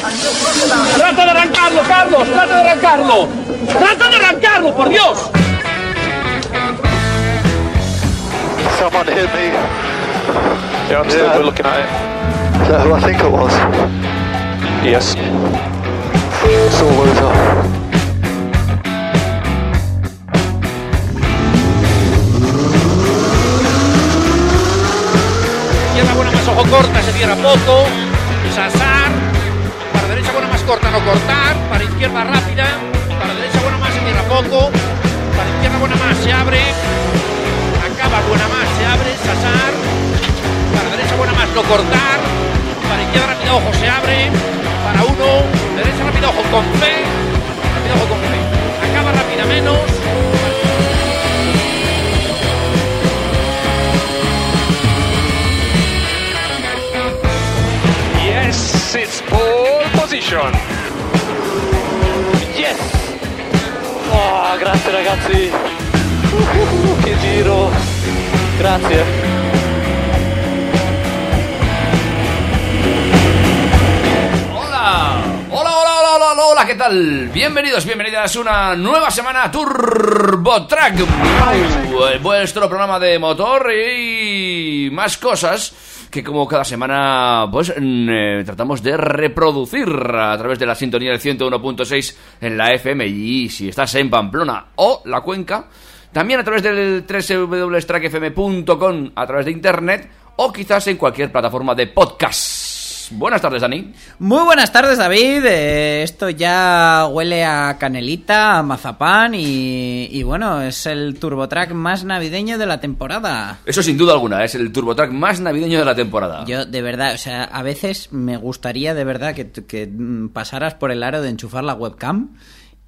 ¡Trata de arrancarlo, Carlos! ¡Trata de arrancarlo! ¡Trata de arrancarlo, por Dios! Someone hit me. Yeah, I'm still Yeah. looking at it. Is that who I think it was? Yes. It's all over. Izquierda buena más ojo corta, se cierra poco. Sasar. Corta, no cortar. Para izquierda rápida. Para derecha buena más, se cierra poco. Para izquierda buena más, se abre. Acaba buena más, se abre. Sasar. Para derecha buena más, no cortar. Para izquierda rápida, ojo, se abre. Para uno. Derecha rápida, ojo, con fe. Rápida, ojo, con fe. Acaba rápida menos. Yes! Oh, grazie ragazzi! Uh, che giro! Grazie! Hola, hola, hola, hola, hola, hola, ¿qué tal? Bienvenidos, bienvenidas a una nueva semana a Turbo Track, vuestro programa de motor y más cosas que como cada semana pues mm, eh, tratamos de reproducir a través de la sintonía del 101.6 en la FM y si estás en Pamplona o la Cuenca, también a través del www.trackfm.com a través de internet o quizás en cualquier plataforma de podcast. Buenas tardes, Dani. Muy buenas tardes, David. Eh, esto ya huele a canelita, a mazapán y, y bueno, es el turbotrack más navideño de la temporada. Eso sin duda alguna, es el turbotrack más navideño de la temporada. Yo, de verdad, o sea, a veces me gustaría de verdad que, que mm, pasaras por el aro de enchufar la webcam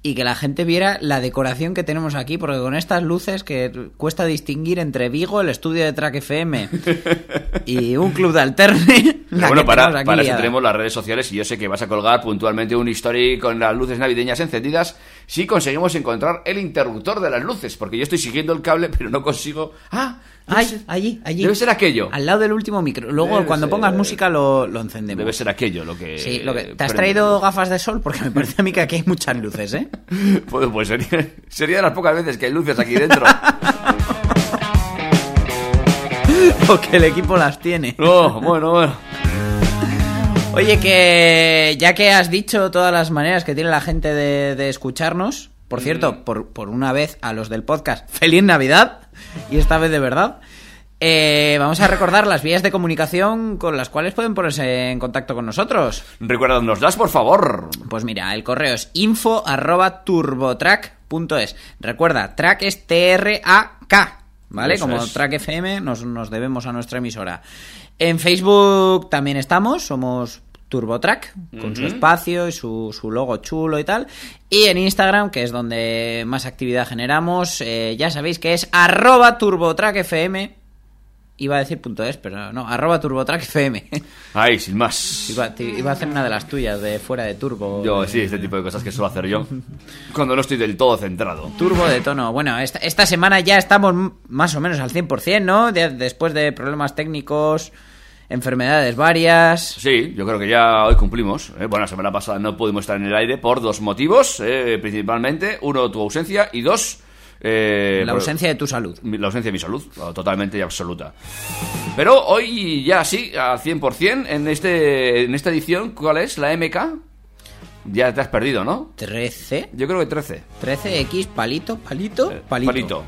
y que la gente viera la decoración que tenemos aquí, porque con estas luces que cuesta distinguir entre Vigo, el estudio de Track FM y un club de alterne. Bueno, para, para eso tenemos las redes sociales y yo sé que vas a colgar puntualmente un story con las luces navideñas encendidas si conseguimos encontrar el interruptor de las luces, porque yo estoy siguiendo el cable pero no consigo... ¡Ah! Ay, allí, allí. Debe ser aquello. Al lado del último micro. Luego, Debe cuando ser- pongas música, lo, lo encendemos. Debe ser aquello lo que... Sí, lo que, ¿te has prende. traído gafas de sol? Porque me parece a mí que aquí hay muchas luces, ¿eh? Pues, pues sería, sería de las pocas veces que hay luces aquí dentro. o que el equipo las tiene. No, bueno, bueno. Oye, que ya que has dicho todas las maneras que tiene la gente de, de escucharnos, por Mm. cierto, por, por una vez a los del podcast, feliz Navidad, y esta vez de verdad. eh, vamos a recordar las vías de comunicación con las cuales pueden ponerse en contacto con nosotros. Recuérdanos das, por favor. Pues mira, el correo es info arroba turbotrack.es. Recuerda, track es T-R-A-K, ¿vale? Eso Como es. track FM nos, nos debemos a nuestra emisora. En Facebook también estamos, somos Turbotrack, con su espacio y su, su logo chulo y tal. Y en Instagram, que es donde más actividad generamos, eh, ya sabéis que es arroba turbotrackfm. Iba a decir punto es, pero no, arroba turbotrackfm. Ay, sin más. Iba, a hacer una de las tuyas, de fuera de turbo. Yo, de- sí, este tipo de cosas que suelo hacer yo. Cuando no estoy del todo centrado. Turbo de tono. Bueno, esta, esta semana ya estamos más o menos al 100%, ¿no? De- después de problemas técnicos, enfermedades varias. Sí, yo creo que ya hoy cumplimos. ¿eh? Bueno, la semana pasada no pudimos estar en el aire por dos motivos, eh, principalmente. Uno, tu ausencia y dos... eh, La por- ausencia de tu salud. La ausencia de mi salud, totalmente y absoluta. Pero hoy ya sí, al 100%, en, este, en esta edición, ¿cuál es? ¿La MK? Ya te has perdido, ¿no? 13. Yo creo que 13. 13X, palito, palito, palito. palito.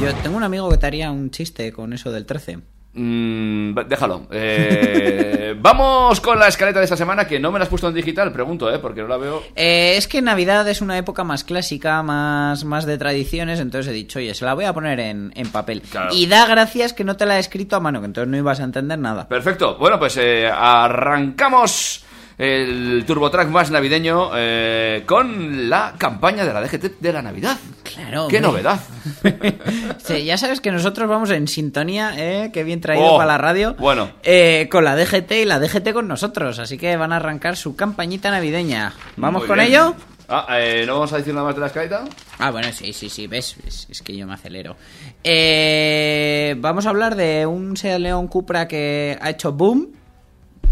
Yo tengo un amigo que te haría un chiste con eso del 13. Mm, déjalo. Eh, vamos con la escaleta de esta semana, que no me la has puesto en digital, pregunto, ¿eh? Porque no la veo. Eh, es que Navidad es una época más clásica, más, más de tradiciones, entonces he dicho, oye, se la voy a poner en, en papel. Claro. Y da gracias que no te la he escrito a mano, que entonces no ibas a entender nada. Perfecto. Bueno, pues eh, arrancamos el turbotrack más navideño eh, con la campaña de la DGT de la Navidad. Claro. ¡Qué hombre. novedad! Sí, ya sabes que nosotros vamos en sintonía, ¿eh? Qué bien traído Oh, para la radio. bueno. Eh, con la DGT y la DGT con nosotros. Así que van a arrancar su campañita navideña. ¿Vamos Muy con bien. ello? Ah, eh, ¿No vamos a decir nada más de la escaleta? Ah, bueno, sí, sí, sí, ves, es, es que yo me acelero. Eh, vamos a hablar de un Seat León Cupra que ha hecho boom.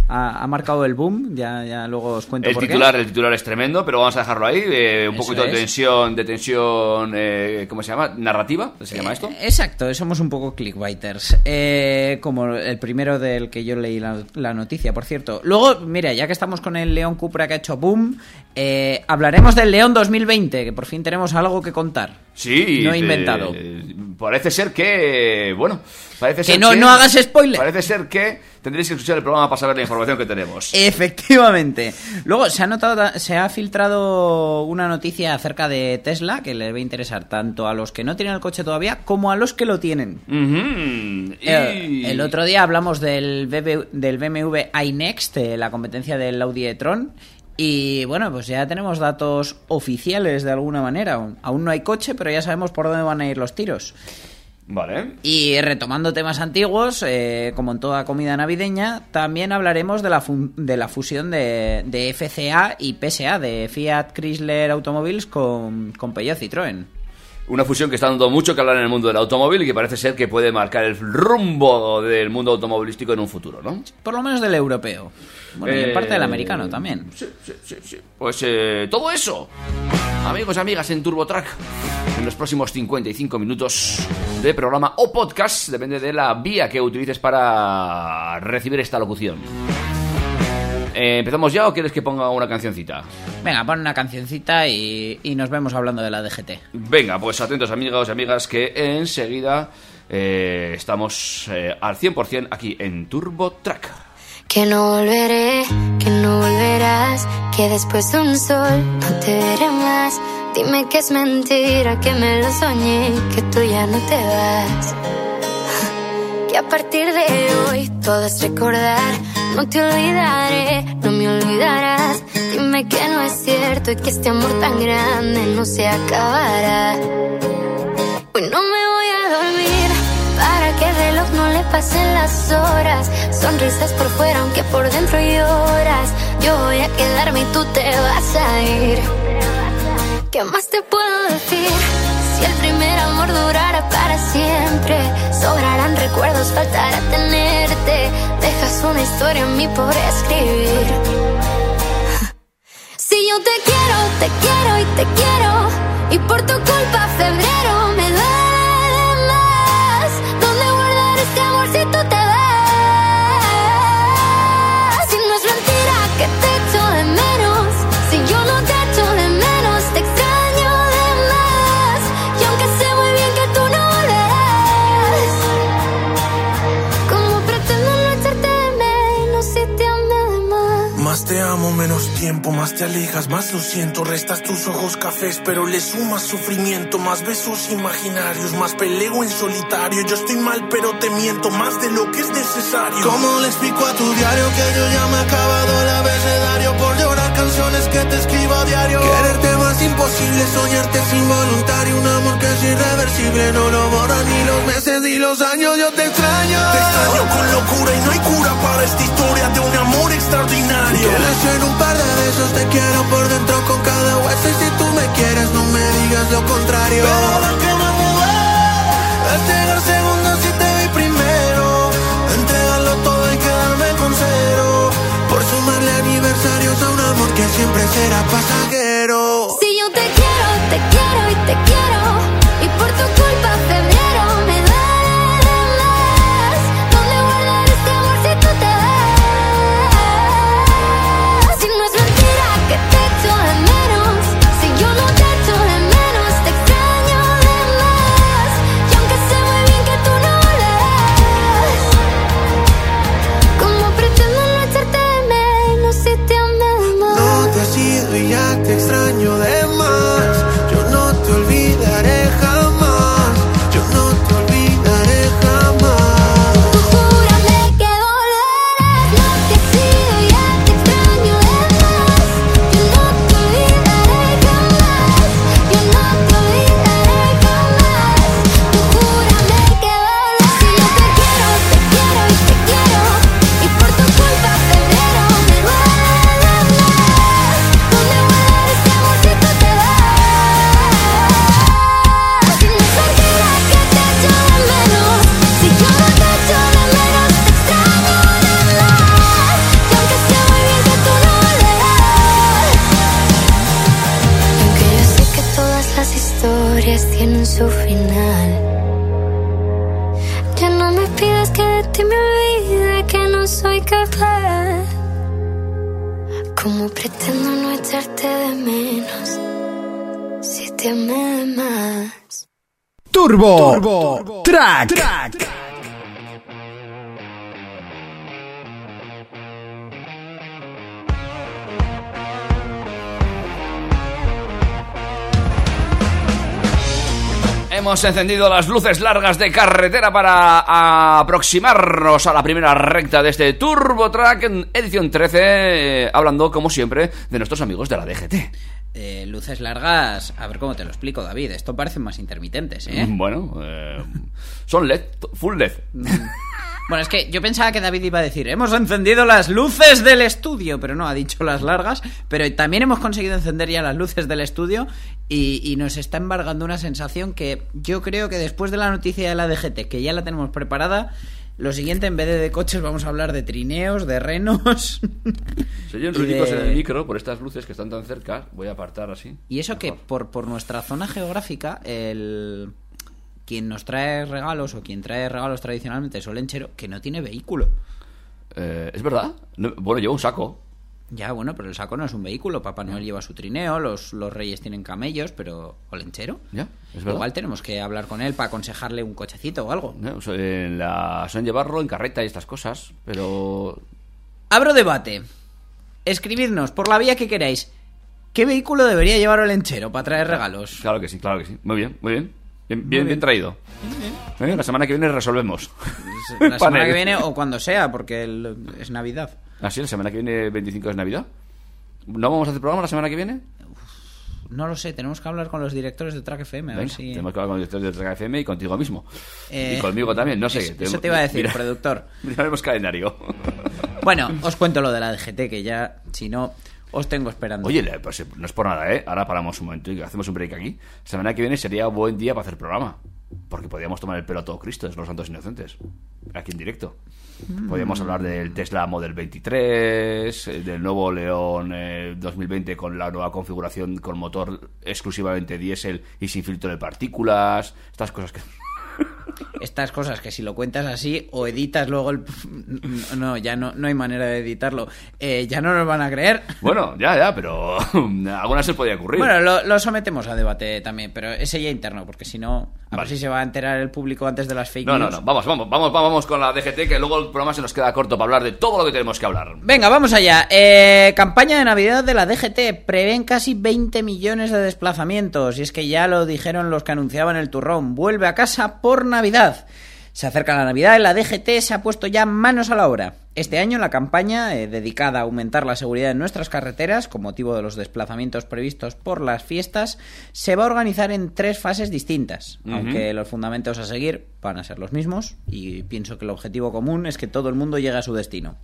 Ha, ha marcado el boom, ya, ya luego os cuento El por qué. titular, el titular es tremendo, pero vamos a dejarlo ahí. eh, un poquito de tensión, de tensión, eh, ¿cómo se llama? ¿Narrativa? ¿Se llama esto? Eh, Exacto, somos un poco clickbaiters. Eh, como el primero del que yo leí la, la noticia, por cierto. Luego, mira, ya que estamos con el León Cupra que ha hecho boom, eh, hablaremos del León 2020, que por fin tenemos algo que contar. Sí. No he eh, inventado. parece ser que. Bueno, parece ser Que no, no hagas spoiler. Parece ser que tendréis que escuchar el programa para saber la información que tenemos. Efectivamente. Luego se ha notado, se ha filtrado una noticia acerca de Tesla que les va a interesar tanto a los que no tienen el coche todavía como a los que lo tienen. Y- Eh, El otro día hablamos del, BB del BMW iNext, la competencia del Audi e-tron. Y bueno, pues ya tenemos datos oficiales de alguna manera. Aún no hay coche, pero ya sabemos por dónde van a ir los tiros. Vale. Y retomando temas antiguos, eh, como en toda comida navideña, también hablaremos de la, de la fusión de, de FCA y PSA, de Fiat Chrysler Automobiles con, con Peugeot Citroën. Una fusión que está dando mucho que hablar en el mundo del automóvil y que parece ser que puede marcar el rumbo del mundo automovilístico en un futuro, ¿no? Por lo menos del europeo. Bueno, y en parte del americano también. Sí, sí, sí, sí. Pues eh, todo eso, amigos y amigas en TurboTrack, en los próximos 55 minutos de programa o podcast, depende de la vía que utilices para recibir esta locución. Eh, ¿Empezamos ya o quieres que ponga una cancioncita? Venga, pon una cancioncita y, y nos vemos hablando de la DGT. Venga, pues atentos amigos y amigas que enseguida eh, estamos eh, al 100% aquí en TurboTrack. Que no volveré, que no volverás, que después de un sol no te veré más. Dime que es mentira, que me lo soñé, que tú ya no te vas. Que a partir de hoy todo es recordar, no te olvidaré, no me olvidarás. Dime que no es cierto y que este amor tan grande no se acabará. Hoy no me voy a dormir para que el reloj no le pasen las horas. Sonrisas por fuera aunque por dentro lloras. Yo voy a quedarme y tú te vas a ir. ¿Qué más te puedo decir? Si el primer amor durara para siempre, sobrarán recuerdos, faltará tenerte. Dejas una historia en mí por escribir. Si yo te quiero, te quiero y te quiero. Y por tu culpa tiempo, más te alejas, más lo siento. Restas tus ojos cafés, pero le sumas sufrimiento. Más besos imaginarios, más peleo en solitario. Yo estoy mal, pero te miento más de lo que es necesario. ¿Cómo le explico a tu diario que yo ya me he acabado el abecedario por llorar canciones que te escribo a diario? Quererte más imposible, soñarte es involuntario. Un amor que es irreversible, no lo borran ni los meses ni los años. Yo te extraño. Te extraño con locura y no hay cura para esta historia de un amor extraordinario. Quieres en un par de besos, te quiero por dentro con cada hueso. Y si tú me quieres, no me digas lo contrario. Pero lo que me duele es llegar segundo si te vi primero. Entregarlo todo y quedarme con cero. Por sumarle aniversarios a un amor que siempre será pasajero. Quiero, te quiero y te Track. Hemos encendido las luces largas de carretera para aproximarnos a la primera recta de este Turbo Track en edición 13, eh, hablando como siempre de nuestros amigos de la DGT. Eh, luces largas, a ver cómo te lo explico, David. Esto parecen más intermitentes, ¿eh? Bueno, eh, son LED, full LED. Bueno, es que yo pensaba que David iba a decir, hemos encendido las luces del estudio, pero no, ha dicho las largas, pero también hemos conseguido encender ya las luces del estudio y, y nos está embargando una sensación que yo creo que después de la noticia de la DGT, que ya la tenemos preparada, lo siguiente, en vez de de coches, vamos a hablar de trineos, de renos. Se oyen de- en el micro por estas luces que están tan cerca. Voy a apartar así. Y eso que por, por nuestra zona geográfica, el quien nos trae regalos o quien trae regalos tradicionalmente es Olenchero, que no tiene vehículo. Eh, ¿Es verdad? No- bueno, llevo un saco. Ya, bueno, pero el saco no es un vehículo. Papá Noel lleva su trineo, los, los reyes tienen camellos, pero Olenchero. Ya, es verdad. Igual tenemos que hablar con él para aconsejarle un cochecito o algo. ¿no? O sea, en la... Suelen llevarlo en carreta y estas cosas, pero... Abro debate. Escribidnos por la vía que queráis. ¿Qué vehículo debería llevar Olenchero para traer regalos? Claro que sí, claro que sí. Muy bien, muy bien. Bien, bien, bien traído. Eh, La semana que viene resolvemos. La semana que viene o cuando sea, porque el- es Navidad. Ah, sí, la semana que viene, 25 es Navidad. ¿No vamos a hacer programa la semana que viene? No lo sé, tenemos que hablar con los directores de Track FM. A ver si... tenemos que hablar con el director de Track FM y contigo mismo. Eh, y conmigo también, no sé. eso- tenemos- eso te iba a decir, mira- productor. Miraremos calendario. Bueno, os cuento lo de la DGT, que ya, si no, os tengo esperando. Oye, pues, eh, no es por nada, ¿eh? Ahora paramos un momento y hacemos un break aquí. La semana que viene sería buen día para hacer programa. Porque podríamos tomar el pelo a todo Cristo, es los santos inocentes. Aquí en directo. Podríamos hablar del Tesla Model 23, eh, del nuevo León eh, 2020 con la nueva configuración con motor exclusivamente diésel y sin filtro de partículas. Estas cosas que... Estas cosas que si lo cuentas así o editas luego el... No, ya no, no hay manera de editarlo. Eh, ya no nos van a creer. Bueno, ya, ya, pero alguna se podía ocurrir. Bueno, lo, lo sometemos a debate también, pero ese ya interno, porque si no, a ver si se va a enterar el público antes de las fake no, no, no, vamos, vamos, vamos, vamos con la DGT, que luego el programa se nos queda corto para hablar de todo lo que tenemos que hablar. Venga, vamos allá. Eh, campaña de Navidad de la DGT. Prevén casi 20 millones de desplazamientos. Y es que ya lo dijeron los que anunciaban el turrón. Vuelve a casa por Navidad. Se acerca la Navidad y la DGT se ha puesto ya manos a la obra. Este año la campaña, eh, dedicada a aumentar la seguridad en nuestras carreteras, con motivo de los desplazamientos previstos por las fiestas, se va a organizar en tres fases distintas, aunque los fundamentos a seguir van a ser los mismos y pienso que el objetivo común es que todo el mundo llegue a su destino.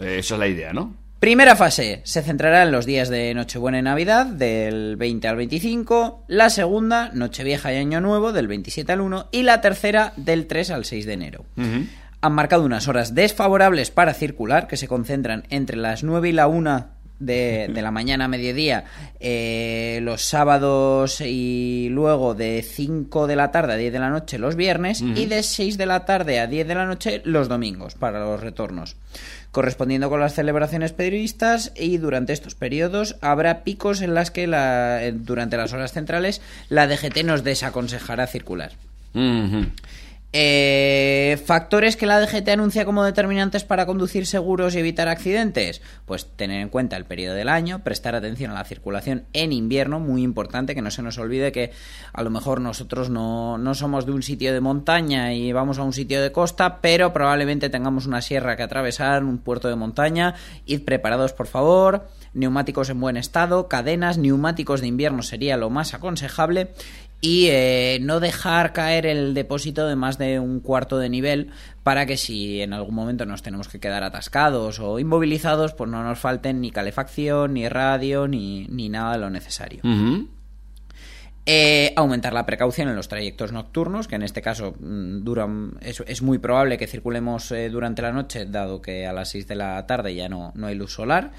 Eh, esa es la idea, ¿no? Primera fase se centrará en los días de Nochebuena y Navidad, del 20 al 25. La segunda, Nochevieja y Año Nuevo, del 27 al 1. Y la tercera, del 3 al 6 de enero. Han marcado unas horas desfavorables para circular, que se concentran entre las 9 y la 1 de, de la mañana a mediodía, eh, los sábados y luego de 5 de la tarde a 10 de la noche los viernes y de 6 de la tarde a 10 de la noche los domingos para los retornos. Correspondiendo con las celebraciones periodistas y durante estos periodos habrá picos en las que la, durante las horas centrales la DGT nos desaconsejará circular. Eh, ¿Factores que la DGT anuncia como determinantes para conducir seguros y evitar accidentes? Pues tener en cuenta el periodo del año, prestar atención a la circulación en invierno, muy importante, que no se nos olvide que a lo mejor nosotros no, no somos de un sitio de montaña y vamos a un sitio de costa, pero probablemente tengamos una sierra que atravesar, un puerto de montaña. Id preparados, por favor. Neumáticos en buen estado, cadenas, neumáticos de invierno sería lo más aconsejable y eh, no dejar caer el depósito de más de un cuarto de nivel para que si en algún momento nos tenemos que quedar atascados o inmovilizados, pues no nos falten ni calefacción, ni radio, ni, ni nada de lo necesario. Eh, aumentar la precaución en los trayectos nocturnos, que en este caso mm, duran, es, es muy probable que circulemos eh, durante la noche, dado que a las 6 de la tarde ya no, no hay luz solar.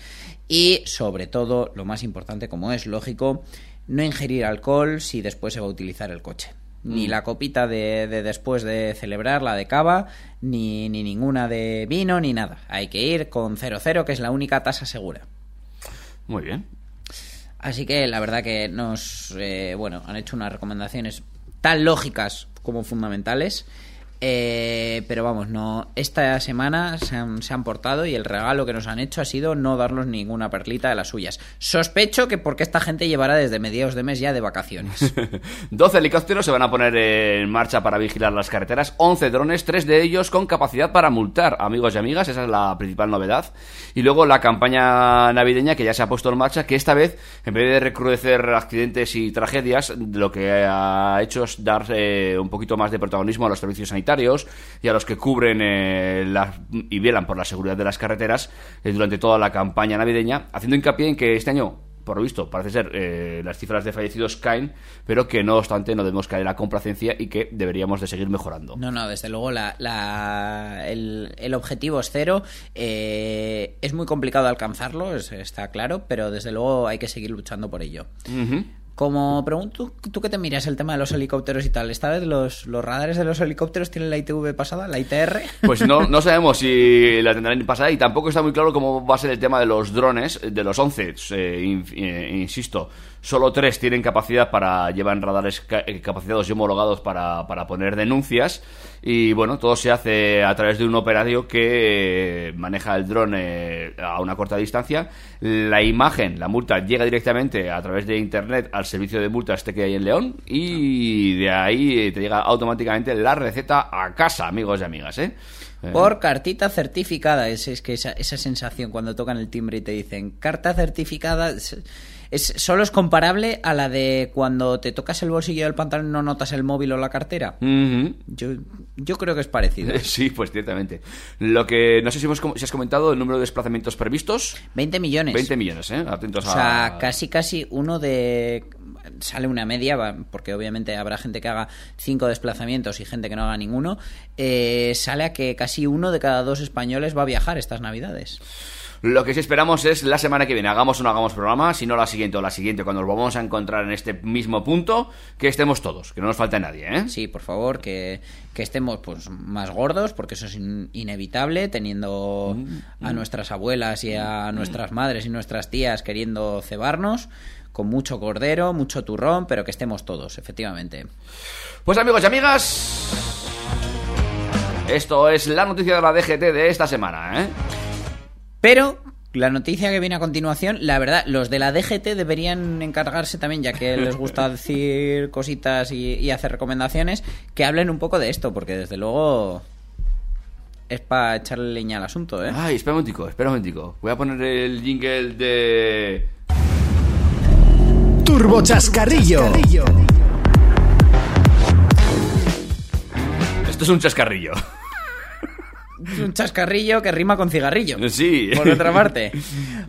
Y sobre todo, lo más importante, como es lógico, no ingerir alcohol si después se va a utilizar el coche. Ni Mm. la copita de, de después de celebrar, la de cava, ni, ni ninguna de vino, ni nada. Hay que ir con 0,0, que es la única tasa segura. Muy bien. Así que la verdad que nos, eh, bueno, han hecho unas recomendaciones tan lógicas como fundamentales. Eh, pero vamos, no, esta semana se han, se han portado y el regalo que nos han hecho ha sido no darnos ninguna perlita de las suyas. Sospecho que porque esta gente llevará desde mediados de mes ya de vacaciones. 12 helicópteros se van a poner en marcha para vigilar las carreteras, 11 drones, 3 de ellos con capacidad para multar, amigos y amigas, esa es la principal novedad. Y luego la campaña navideña que ya se ha puesto en marcha, que esta vez, en vez de recrudecer accidentes y tragedias, lo que ha hecho es dar eh, un poquito más de protagonismo a los servicios sanitarios y a los que cubren eh, la- y velan por la seguridad de las carreteras eh, durante toda la campaña navideña, haciendo hincapié en que este año por lo visto, parece ser, eh, las cifras de fallecidos caen, pero que no obstante no debemos caer en la complacencia y que deberíamos de seguir mejorando. No, no, desde luego la, la- el, el objetivo es cero. Eh, es muy complicado alcanzarlo, es- está claro, pero desde luego hay que seguir luchando por ello. Ujú. Como pregunto, ¿tú, qué te miras el tema de los helicópteros y tal? ¿Esta vez los, los radares de los helicópteros tienen la ITV pasada, la ITR? Pues no, no sabemos si la tendrán pasada y tampoco está muy claro cómo va a ser el tema de los drones. De los 11, eh, eh, insisto, solo 3 tienen capacidad para, llevan radares eh, capacitados y homologados para, para poner denuncias. Y bueno, todo se hace a través de un operario que eh, maneja el dron eh, a una corta distancia. La imagen, la multa, llega directamente a través de internet al servicio de multas este que hay en León y de ahí te llega automáticamente la receta a casa, amigos y amigas, ¿eh? Por cartita certificada. Es, es que esa, esa sensación cuando tocan el timbre y te dicen carta certificada. Es- solo es comparable a la de cuando te tocas el bolsillo del pantalón y no notas el móvil o la cartera. Yo, yo creo que es parecido. Sí, pues ciertamente. Lo que no sé si, hemos si has comentado el número de desplazamientos previstos. 20 millones. 20 millones, ¿eh? Atentos O a. sea, casi casi uno de... Sale una media, porque obviamente habrá gente que haga cinco desplazamientos y gente que no haga ninguno. eh, sale a que casi uno de cada dos españoles va a viajar estas navidades. Lo que sí esperamos es la semana que viene, hagamos o no hagamos programa, si no la siguiente o la siguiente, cuando nos vamos a encontrar en este mismo punto, que estemos todos, que no nos falte nadie, ¿eh? Sí, por favor, que, que estemos pues más gordos, porque eso es in- inevitable, teniendo a nuestras abuelas y a nuestras madres y nuestras tías queriendo cebarnos, con mucho cordero, mucho turrón, pero que estemos todos, efectivamente. Pues amigos y amigas, esto es la noticia de la DGT de esta semana, ¿eh? Pero la noticia que viene a continuación, la verdad, los de la DGT deberían encargarse también, ya que les gusta decir cositas y, y hacer recomendaciones, que hablen un poco de esto, porque desde luego es para echarle leña al asunto, ¿eh? Ay, espera un momentico, espera un momentico. Voy a poner el jingle de... Turbo Chascarrillo. Esto es un chascarrillo. Un chascarrillo que rima con cigarrillo. Sí. Por otra parte.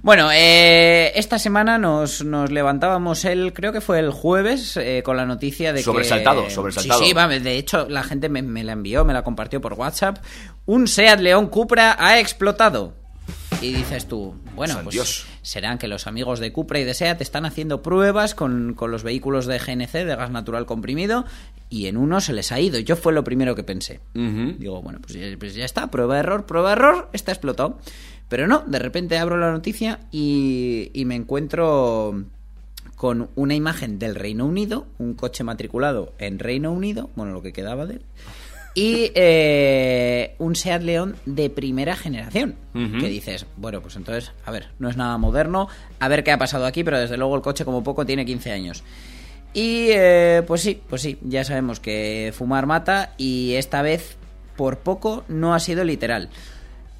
Bueno, eh, esta semana nos, nos levantábamos el, creo que fue el jueves, eh, con la noticia de Sobresaltado, que... sobresaltado. Sí, sí, de hecho la gente me, me la envió, me la compartió por WhatsApp. Un SEAT León Cupra ha explotado. Y dices tú, bueno, San pues Dios. serán que los amigos de Cupra y de SEAT están haciendo pruebas con, con los vehículos de GNC, de gas natural comprimido, y en uno se les ha ido. Yo fue lo primero que pensé. Digo, bueno, pues ya, pues ya está, prueba de error, prueba de error, está explotado. Pero no, de repente abro la noticia y, y me encuentro con una imagen del Reino Unido, un coche matriculado en Reino Unido, bueno, lo que quedaba de él, y eh, un Seat León de primera generación. Que dices, bueno, pues entonces, a ver, no es nada moderno, a ver qué ha pasado aquí, pero desde luego el coche como poco tiene 15 años. Y eh, pues sí, pues sí, ya sabemos que fumar mata y esta vez por poco no ha sido literal.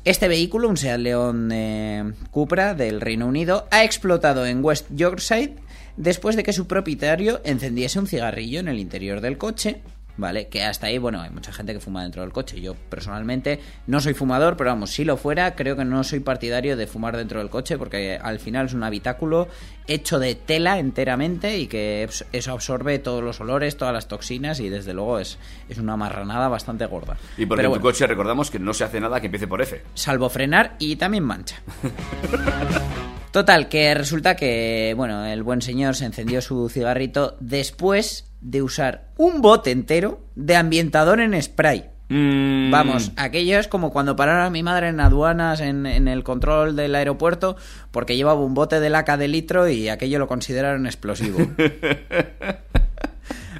Este vehículo, un Seat León eh, Cupra del Reino Unido, ha explotado en West Yorkshire después de que su propietario encendiese un cigarrillo en el interior del coche. ¿Vale? Que hasta ahí, bueno, hay mucha gente que fuma dentro del coche. Yo personalmente no soy fumador, pero vamos, si lo fuera, creo que no soy partidario de fumar dentro del coche porque al final es un habitáculo hecho de tela enteramente y que eso absorbe todos los olores, todas las toxinas y desde luego es, es una marranada bastante gorda. Y porque Pero en tu bueno, coche recordamos que no se hace nada que empiece por F. salvo frenar y también mancha. Total, que resulta que, bueno, el buen señor se encendió su cigarrito después de usar un bote entero de ambientador en spray. Mm, Vamos, aquello es como cuando pararon a mi madre en aduanas, en, en el control del aeropuerto, porque llevaba un bote de laca de litro y aquello lo consideraron explosivo.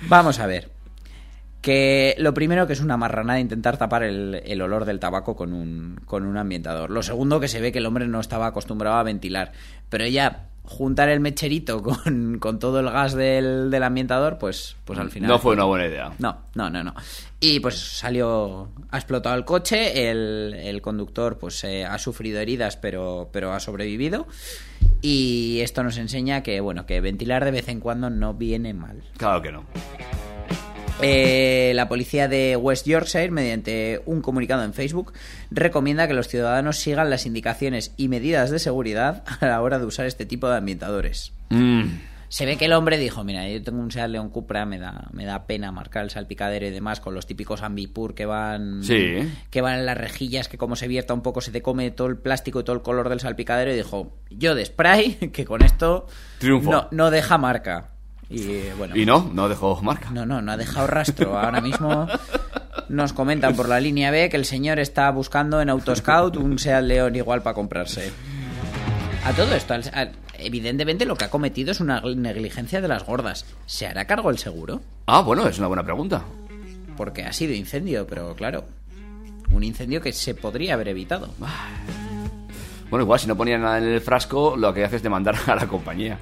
Vamos a ver. Que lo primero que es una marranada intentar tapar el, el olor del tabaco con un, con un ambientador. Lo segundo que se ve que el hombre no estaba acostumbrado a ventilar. Pero ya juntar el mecherito con, con todo el gas del, del ambientador, pues, pues al final... No fue una buena idea. No, no, no, no. Y pues salió, ha explotado el coche, el, el conductor pues eh, ha sufrido heridas pero, pero ha sobrevivido. Y esto nos enseña que, bueno, que ventilar de vez en cuando no viene mal. Claro que no. Eh, la policía de West Yorkshire, mediante un comunicado en Facebook, recomienda que los ciudadanos sigan las indicaciones y medidas de seguridad a la hora de usar este tipo de ambientadores. Mm, Se ve que el hombre dijo, mira, yo tengo un Seat León Cupra, me da, me da pena marcar el salpicadero y demás con los típicos ambipur que van Sí. que van en las rejillas, que como se vierta un poco se te come todo el plástico y todo el color del salpicadero y dijo, yo de spray, que con esto Triunfo. no, no deja marca. Y eh, bueno, Y no, no dejó marca. no, no, no ha dejado rastro. Ahora mismo nos comentan por la línea B que el señor está buscando en Autoscout un Seat León igual para comprarse. A todo esto, evidentemente lo que ha cometido es una negligencia de las gordas. ¿Se hará cargo el seguro? Ah, bueno, es una buena pregunta. Porque ha sido incendio, pero claro, un incendio que se podría haber evitado. Bueno, igual si no ponía nada en el frasco, lo que hace es demandar a la compañía.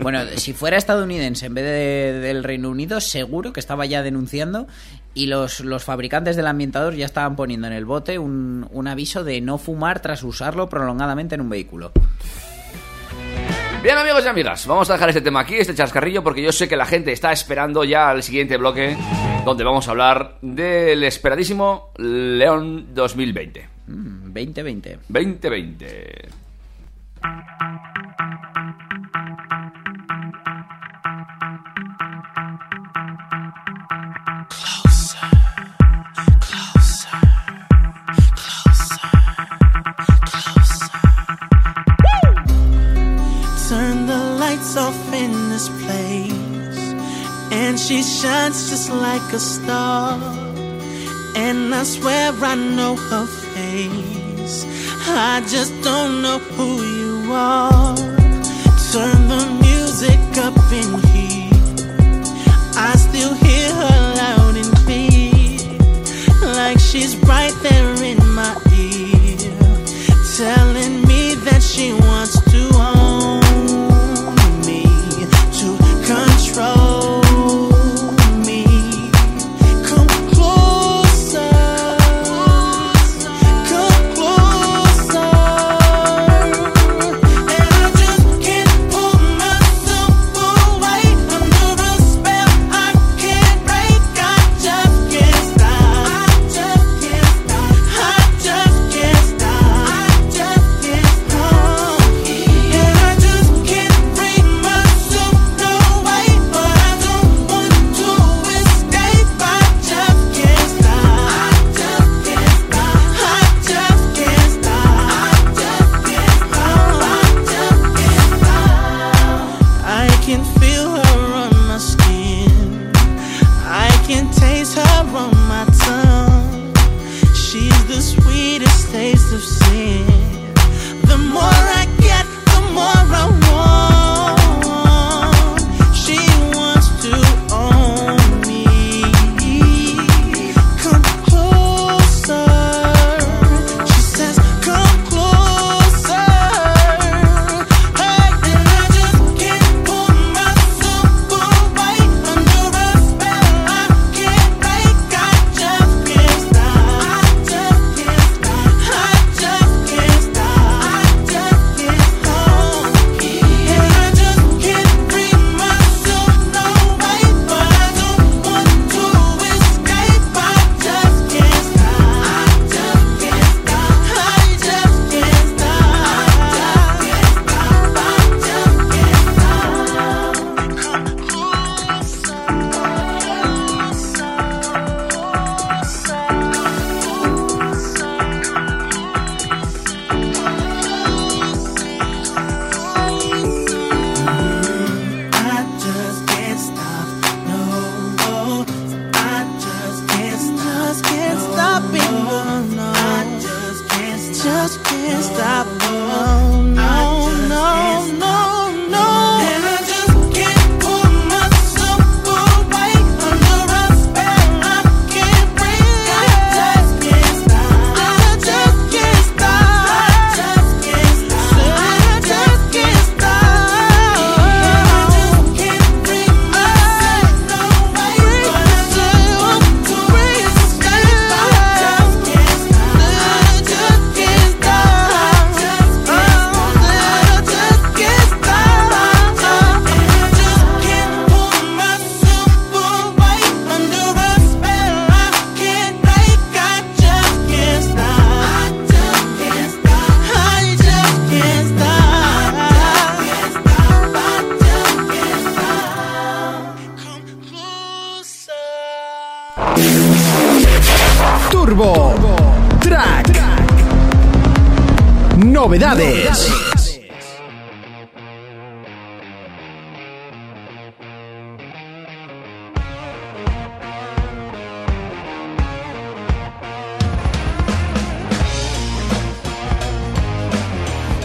Bueno, si fuera estadounidense en vez de, del Reino Unido, seguro que estaba ya denunciando y los, los fabricantes del ambientador ya estaban poniendo en el bote un, un aviso de no fumar tras usarlo prolongadamente en un vehículo. Bien, amigos y amigas, vamos a dejar este tema aquí, este chascarrillo, porque yo sé que la gente está esperando ya al siguiente bloque, donde vamos a hablar del esperadísimo León 2020. Mm, 2020. 2020. Turn the lights off in this place. And she shines just like a star. And I swear I know her I just don't know who you are. Turn the music up in here. I still hear her loud and clear. Like she's right there in my ear. Telling me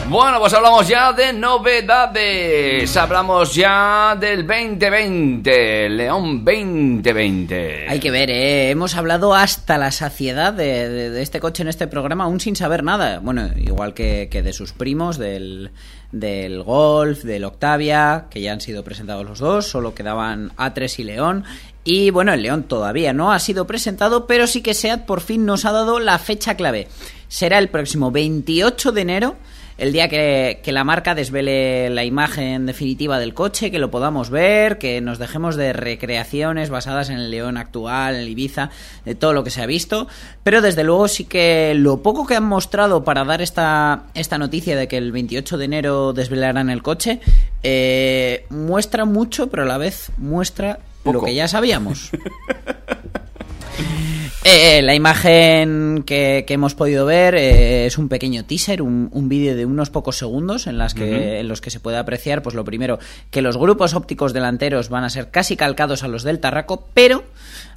Bueno, pues hablamos ya de novedades. Hablamos ya del 2020, León 2020. Hay que ver, ¿eh? hemos hablado hasta la saciedad de, este coche en este programa, aún sin saber nada. Bueno, igual que, que de sus primos, del, del Golf, del Octavia, que ya han sido presentados los dos, solo quedaban A3 y León. Y bueno, el León todavía no ha sido presentado, pero sí que SEAT por fin nos ha dado la fecha clave. Será el próximo 28 de enero el día que, que la marca desvele la imagen definitiva del coche, que lo podamos ver, que nos dejemos de recreaciones basadas en el León actual, en el Ibiza, de todo lo que se ha visto. Pero desde luego sí que lo poco que han mostrado para dar esta, esta noticia de que el 28 de enero desvelarán el coche, eh, muestra mucho, pero a la vez muestra lo que ya sabíamos. Eh, la imagen que, que hemos podido ver eh, es un pequeño teaser, un, un vídeo de unos pocos segundos en, las que, en los que se puede apreciar, pues lo primero, que los grupos ópticos delanteros van a ser casi calcados a los del Tarraco, pero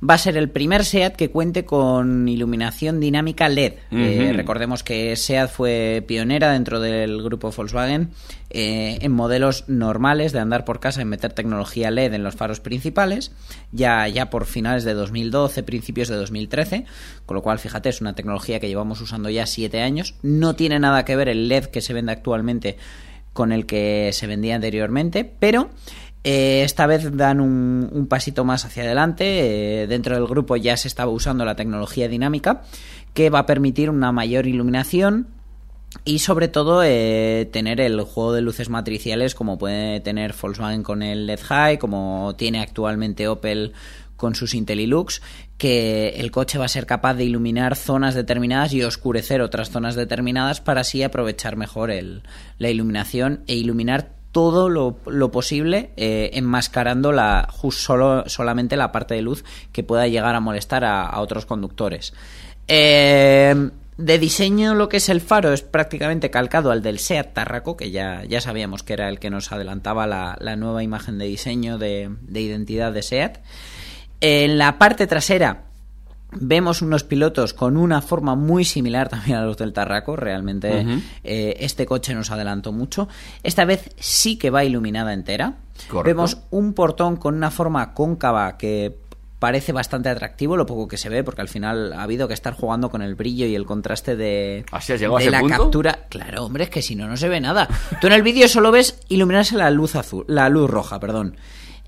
va a ser el primer SEAT que cuente con iluminación dinámica LED. Eh, recordemos que SEAT fue pionera dentro del grupo Volkswagen eh, en modelos normales de andar por casa y meter tecnología LED en los faros principales, ya, ya por finales de 2012, principios de 2013, con lo cual, fíjate, es una tecnología que llevamos usando ya siete años. No tiene nada que ver el LED que se vende actualmente con el que se vendía anteriormente, pero eh, esta vez dan un, pasito más hacia adelante. eh, dentro del grupo ya se estaba usando la tecnología dinámica que va a permitir una mayor iluminación y sobre todo eh, tener el juego de luces matriciales como puede tener Volkswagen con el LED High, como tiene actualmente Opel con sus IntelliLux, que el coche va a ser capaz de iluminar zonas determinadas y oscurecer otras zonas determinadas para así aprovechar mejor el- la iluminación e iluminar todo lo, posible eh, enmascarando la, solo, solamente la parte de luz que pueda llegar a molestar a, a otros conductores. Eh, de diseño, lo que es el faro es prácticamente calcado al del Seat Tarraco, que ya, ya sabíamos que era el que nos adelantaba la, la nueva imagen de diseño de, de identidad de Seat. En la parte trasera vemos unos pilotos con una forma muy similar también a los del Tarraco. Realmente eh, este coche nos adelantó mucho. Esta vez sí que va iluminada entera. Correcto. Vemos un portón con una forma cóncava que parece bastante atractivo lo poco que se ve porque al final ha habido que estar jugando con el brillo y el contraste de, ¿Así has llegado a ese la punto? captura claro hombre es que si no no se ve nada tú en el vídeo solo ves iluminarse la luz azul la luz roja perdón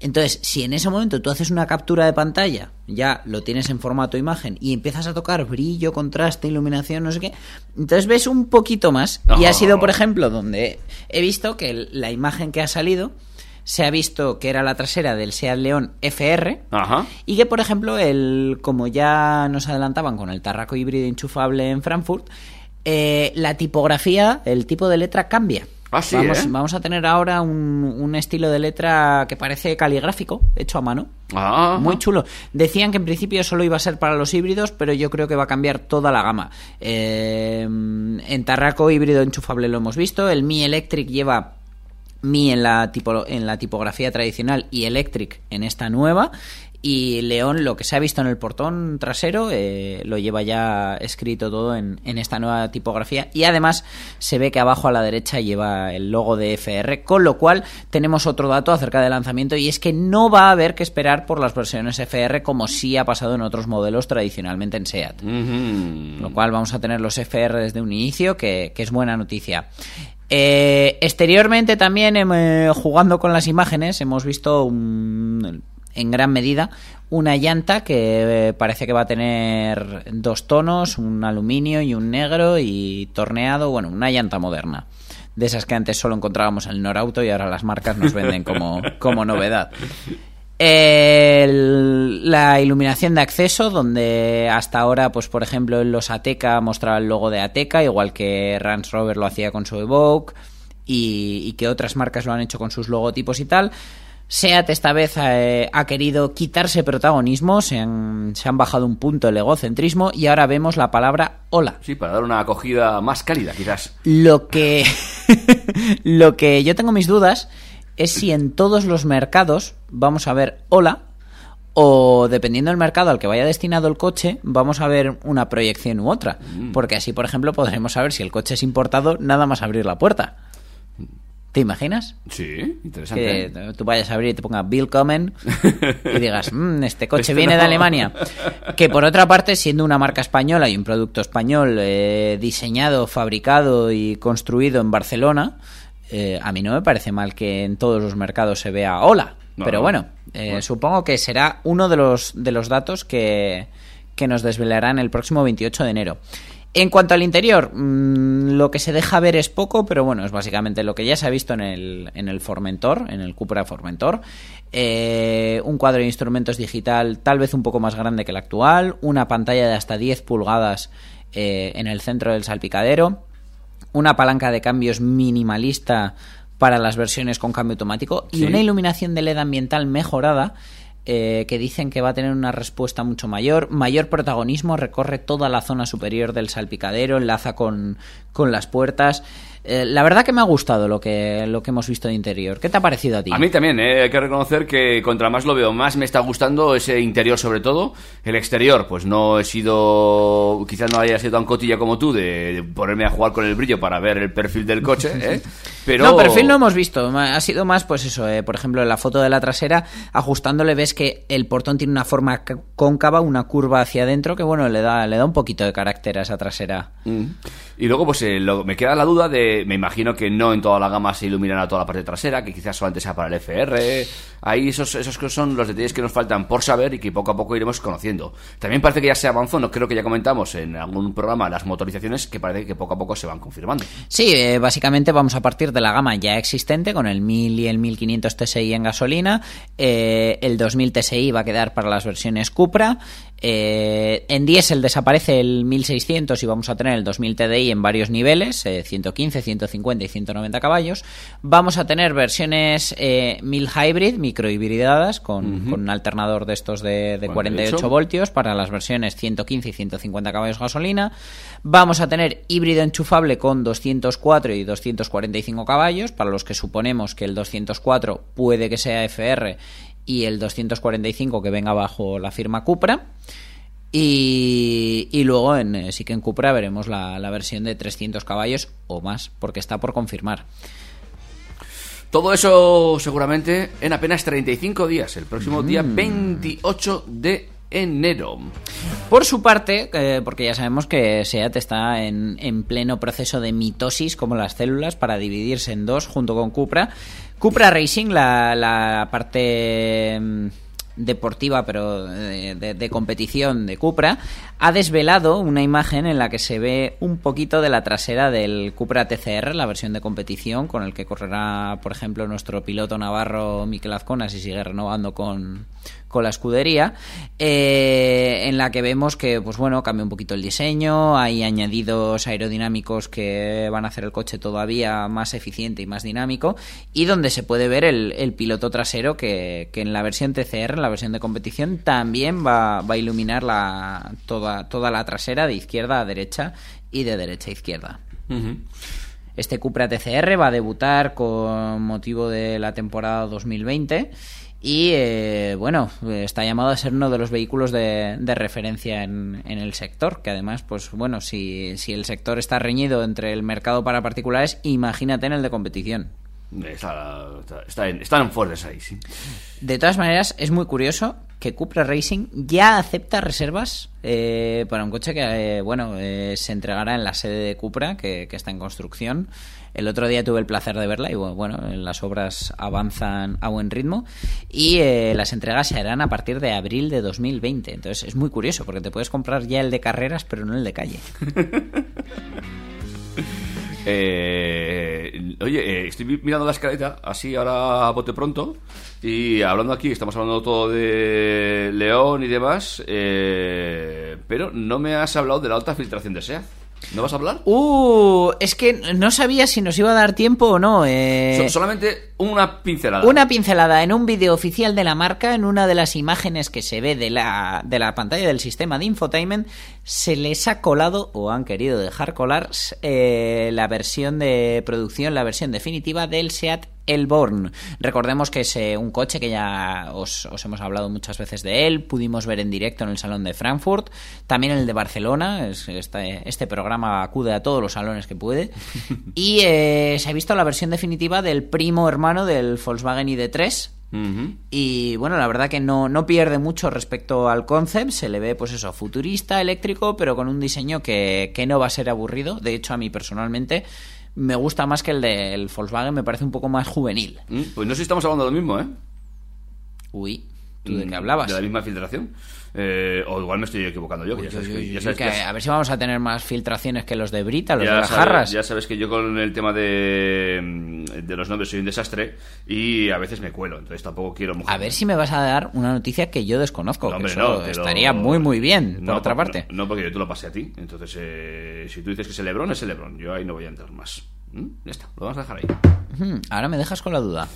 entonces si en ese momento tú haces una captura de pantalla ya lo tienes en formato imagen y empiezas a tocar brillo contraste iluminación no sé qué entonces ves un poquito más y ha sido por ejemplo donde he visto que la imagen que ha salido se ha visto que era la trasera del Seat León FR Ajá. y que, por ejemplo, el, como ya nos adelantaban con el Tarraco híbrido enchufable en Frankfurt, eh, la tipografía, el tipo de letra cambia. Ah, sí, vamos, ¿eh? vamos a tener ahora un, un estilo de letra que parece caligráfico, hecho a mano. Ah, Muy chulo. Decían que en principio solo iba a ser para los híbridos, pero yo creo que va a cambiar toda la gama. Eh, en Tarraco híbrido enchufable lo hemos visto. El Mi Electric lleva Mi en la, tipo, en la tipografía tradicional y Electric en esta nueva. Y León, lo que se ha visto en el portón trasero, eh, lo lleva ya escrito todo en, en esta nueva tipografía. Y además se ve que abajo a la derecha lleva el logo de FR, con lo cual tenemos otro dato acerca del lanzamiento y es que no va a haber que esperar por las versiones FR como sí ha pasado en otros modelos tradicionalmente en SEAT. Lo cual vamos a tener los FR desde un inicio, que, que es buena noticia. Eh, exteriormente también, em, eh, jugando con las imágenes, hemos visto un- en gran medida una llanta que eh, parece que va a tener dos tonos, un aluminio y un negro y torneado, bueno, una llanta moderna. De esas que antes solo encontrábamos en el Norauto y ahora las marcas nos venden como, como novedad. El- la iluminación de acceso, donde hasta ahora, pues por ejemplo, en los Ateca mostraba el logo de Ateca, igual que Range Rover lo hacía con su Evoque y, y que otras marcas lo han hecho con sus logotipos y tal. SEAT esta vez eh, ha querido quitarse protagonismo, se han, se han bajado un punto el egocentrismo y ahora vemos la palabra hola. Sí, para dar una acogida más cálida, quizás. Lo que, lo que yo tengo mis dudas es si en todos los mercados vamos a ver hola o dependiendo del mercado al que vaya destinado el coche, vamos a ver una proyección u otra. Porque así, por ejemplo, podremos saber si el coche es importado nada más abrir la puerta. ¿Te imaginas? Sí, interesante. Que tú vayas a abrir y te ponga Willkommen y digas, "Mm, este coche Este viene no". de Alemania. Que por otra parte, siendo una marca española y un producto español eh, diseñado, fabricado y construido en Barcelona, eh, a mí no me parece mal que en todos los mercados se vea hola. No, Pero no. bueno, eh, supongo que será uno de los, de los datos que, que nos desvelarán el próximo 28 de enero. En cuanto al interior, mm, lo que se deja ver es poco, pero bueno, es básicamente lo que ya se ha visto en el, en el Formentor, en el Cupra Formentor. Eh, un cuadro de instrumentos digital tal vez un poco más grande que el actual, una pantalla de hasta 10 pulgadas eh, en el centro del salpicadero, una palanca de cambios minimalista para las versiones con cambio automático y Sí. una iluminación de LED ambiental mejorada eh, que dicen que va a tener una respuesta mucho mayor, mayor protagonismo, recorre toda la zona superior del salpicadero, enlaza con, con las puertas. Eh, la verdad que me ha gustado lo que, lo que hemos visto de interior. ¿Qué te ha parecido a ti? A mí también, ¿eh? hay que reconocer que contra más lo veo, más me está gustando ese interior sobre todo. El exterior, pues no he sido, quizás no haya sido tan cotilla como tú de, de ponerme a jugar con el brillo para ver el perfil del coche, ¿eh? Pero... No, perfil no hemos visto. Ha sido más, pues eso, eh, por ejemplo, en la foto de la trasera, ajustándole ves que el portón tiene una forma cóncava, una curva hacia adentro, que bueno, le da, le da un poquito de carácter a esa trasera. Mm. Y luego, pues eh, lo- me queda la duda de. Me imagino que no en toda la gama se iluminará toda la parte trasera, que quizás solamente sea para el FR. Ahí esos, esos son los detalles que nos faltan por saber y que poco a poco iremos conociendo. También parece que ya se avanzó, no creo que ya comentamos en algún programa las motorizaciones que parece que poco a poco se van confirmando. Sí, eh, básicamente vamos a partir de la gama ya existente con el 1000 y el 1500 TSI en gasolina. Eh, el 2000 TSI va a quedar para las versiones Cupra. Eh, en diésel desaparece el 1600 y vamos a tener el 2000 TDI en varios niveles, eh, 115, 150 y 190 caballos. Vamos a tener versiones eh, 1000 hybrid, microhibridadas, con, con un alternador de estos de, de 48 voltios para las versiones 115 y 150 caballos gasolina. Vamos a tener híbrido enchufable con 204 y 245 caballos, para los que suponemos que el 204 puede que sea FR y el 245 que venga bajo la firma Cupra. Y, y luego en, eh, sí que en Cupra veremos la, la versión de 300 caballos o más, porque está por confirmar. Todo eso seguramente en apenas 35 días, el próximo día 28 de enero. Por su parte, eh, porque ya sabemos que SEAT está en, en pleno proceso de mitosis, como las células, para dividirse en dos junto con Cupra. Cupra Racing, la, la parte mm, deportiva, pero de, de- competición de Cupra, ha desvelado una imagen en la que se ve un poquito de la trasera del Cupra TCR, la versión de competición, con el que correrá, por ejemplo, nuestro piloto navarro Miquel Azcona, si sigue renovando con, con la escudería, eh, en la que vemos que, pues bueno, cambia un poquito el diseño, hay añadidos aerodinámicos que van a hacer el coche todavía más eficiente y más dinámico, y donde se puede ver el, el piloto trasero que, que en la versión TCR, en la versión de competición, también va, va a iluminar la, toda, toda la trasera de izquierda a derecha y de derecha a izquierda. Este Cupra TCR va a debutar con motivo de la temporada 2020 y eh, bueno, está llamado a ser uno de los vehículos de, de referencia en, en el sector, que además, pues bueno, si, si el sector está reñido entre el mercado para particulares, imagínate en el de competición. Está- está- está en- están fuertes ahí, sí. De todas maneras, es muy curioso que Cupra Racing ya acepta reservas eh, para un coche que, eh, bueno, eh, se entregará en la sede de Cupra, que, que está en construcción. El otro día tuve el placer de verla y, bueno, las obras avanzan a buen ritmo y eh, las entregas se harán a partir de abril de 2020. Entonces, es muy curioso porque te puedes comprar ya el de carreras, pero no el de calle. Eh, oye, eh, estoy mi- mirando la escaleta, así ahora bote pronto, y hablando aquí, estamos hablando todo de León y demás, eh, pero no me has hablado de la alta filtración de SEAT. ¿No vas a hablar? Uh, es que no sabía si nos iba a dar tiempo o no. eh. So- solamente una pincelada. Una pincelada en un vídeo oficial de la marca, en una de las imágenes que se ve de la, de la pantalla del sistema de infotainment, se les ha colado o han querido dejar colar eh, la versión de producción, la versión definitiva del SEAT Elborn. Recordemos que es eh, un coche que ya os, os hemos hablado muchas veces de él, pudimos ver en directo en el Salón de Frankfurt, también en el de Barcelona, es- este, este programa acude a todos los salones que puede, y eh, se ha visto la versión definitiva del primo hermano del Volkswagen ID3, Ujú. y bueno, la verdad que no, no pierde mucho respecto al concept. Se le ve, pues eso, futurista, eléctrico, pero con un diseño que, que no va a ser aburrido. De hecho, a mí personalmente me gusta más que el del Volkswagen, me parece un poco más juvenil. Mm, Pues no sé si estamos hablando de lo mismo, ¿eh? Uy, ¿tú de Mm, qué hablabas? De la misma filtración. Eh, o igual me estoy equivocando yo. que Uy, ya sabes uy, que- uy, ya uy, sabes que que- a ver si vamos a tener más filtraciones que los de Brita, los ya de las sabes- jarras. Ya sabes que yo con el tema de, de los nombres soy un desastre y a veces me cuelo, entonces tampoco quiero mojar. A ver si me vas a dar una noticia que yo desconozco. No, que hombre, no, lo- estaría muy, muy bien, por No, otra parte. No, porque yo te lo pasé a ti. Entonces, eh, si tú dices que es el Lebron, es el Lebron. Yo ahí no voy a entrar más. ¿Mm? Ya está, lo vamos a dejar ahí. Ahora me dejas con la duda.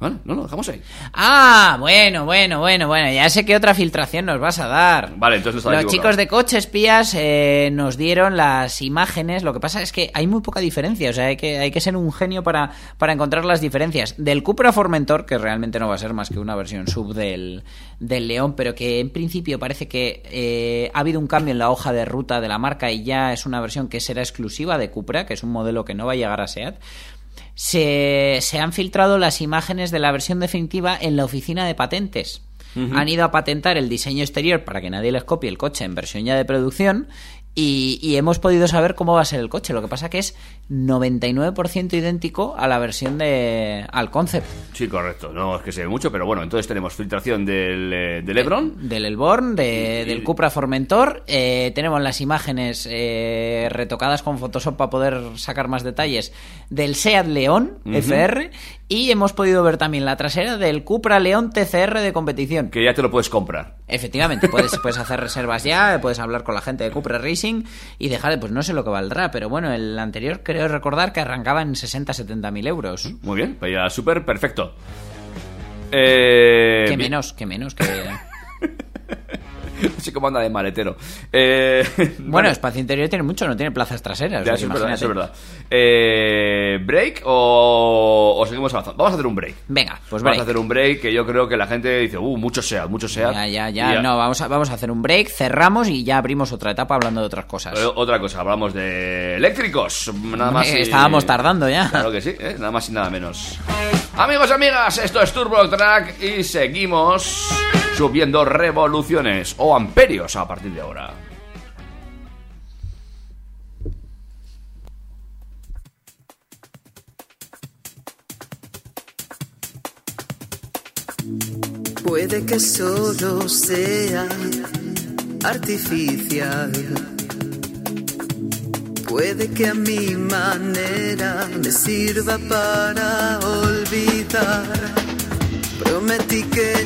Vale, no, lo dejamos ahí. Ah, bueno, bueno, bueno, bueno, ya sé qué otra filtración nos vas a dar. Vale, entonces Los equivocado. chicos de Coche Espías eh, nos dieron las imágenes. Lo que pasa es que hay muy poca diferencia. O sea, hay que, hay que ser un genio para, para encontrar las diferencias. Del Cupra Formentor, que realmente no va a ser más que una versión sub del, del León, pero que en principio parece que eh, ha habido un cambio en la hoja de ruta de la marca y ya es una versión que será exclusiva de Cupra, que es un modelo que no va a llegar a SEAT. Se, se han filtrado las imágenes de la versión definitiva en la oficina de patentes. Han ido a patentar el diseño exterior para que nadie les copie el coche en versión ya de producción y, y hemos podido saber cómo va a ser el coche. Lo que pasa que es 99% idéntico a la versión de... al concept. Sí, correcto. No es que se ve mucho, pero bueno, entonces tenemos filtración del, eh, del Lebron. Del Elborn, de- Y- del Cupra Formentor. eh, tenemos las imágenes eh, retocadas con Photoshop para poder sacar más detalles del Seat León FR. Y hemos podido ver también la trasera del Cupra León TCR de competición. Que ya te lo puedes comprar. Efectivamente, puedes, puedes hacer reservas ya, puedes hablar con la gente de Cupra Racing y dejar de, pues no sé lo que valdrá, pero bueno, el anterior creo recordar que arrancaba en 60-70 mil euros. Muy bien, pues ya súper perfecto. Eh, Que menos, que menos, que... No sé cómo anda de maletero. Eh, Bueno, espacio interior tiene mucho, no tiene plazas traseras. Ya, o sea, es verdad, eso es verdad. Eh, ¿Break o, o seguimos avanzando? Vamos a hacer un break. Venga, pues Vamos break. a hacer un break que yo creo que la gente dice, uh, mucho SEAT, mucho SEAT. Ya, ya, ya, no, vamos a, vamos a hacer un break, cerramos y ya abrimos otra etapa hablando de otras cosas. Eh, otra cosa, hablamos de eléctricos. Nada más. Eh, y- estábamos tardando ya. Claro que sí, ¿eh? nada más y nada menos. Amigos, amigas, esto es Turbo Track y seguimos subiendo revoluciones o amperios a partir de ahora. Puede que solo sea artificial. Puede que a mi manera me sirva para olvidar. Prometí que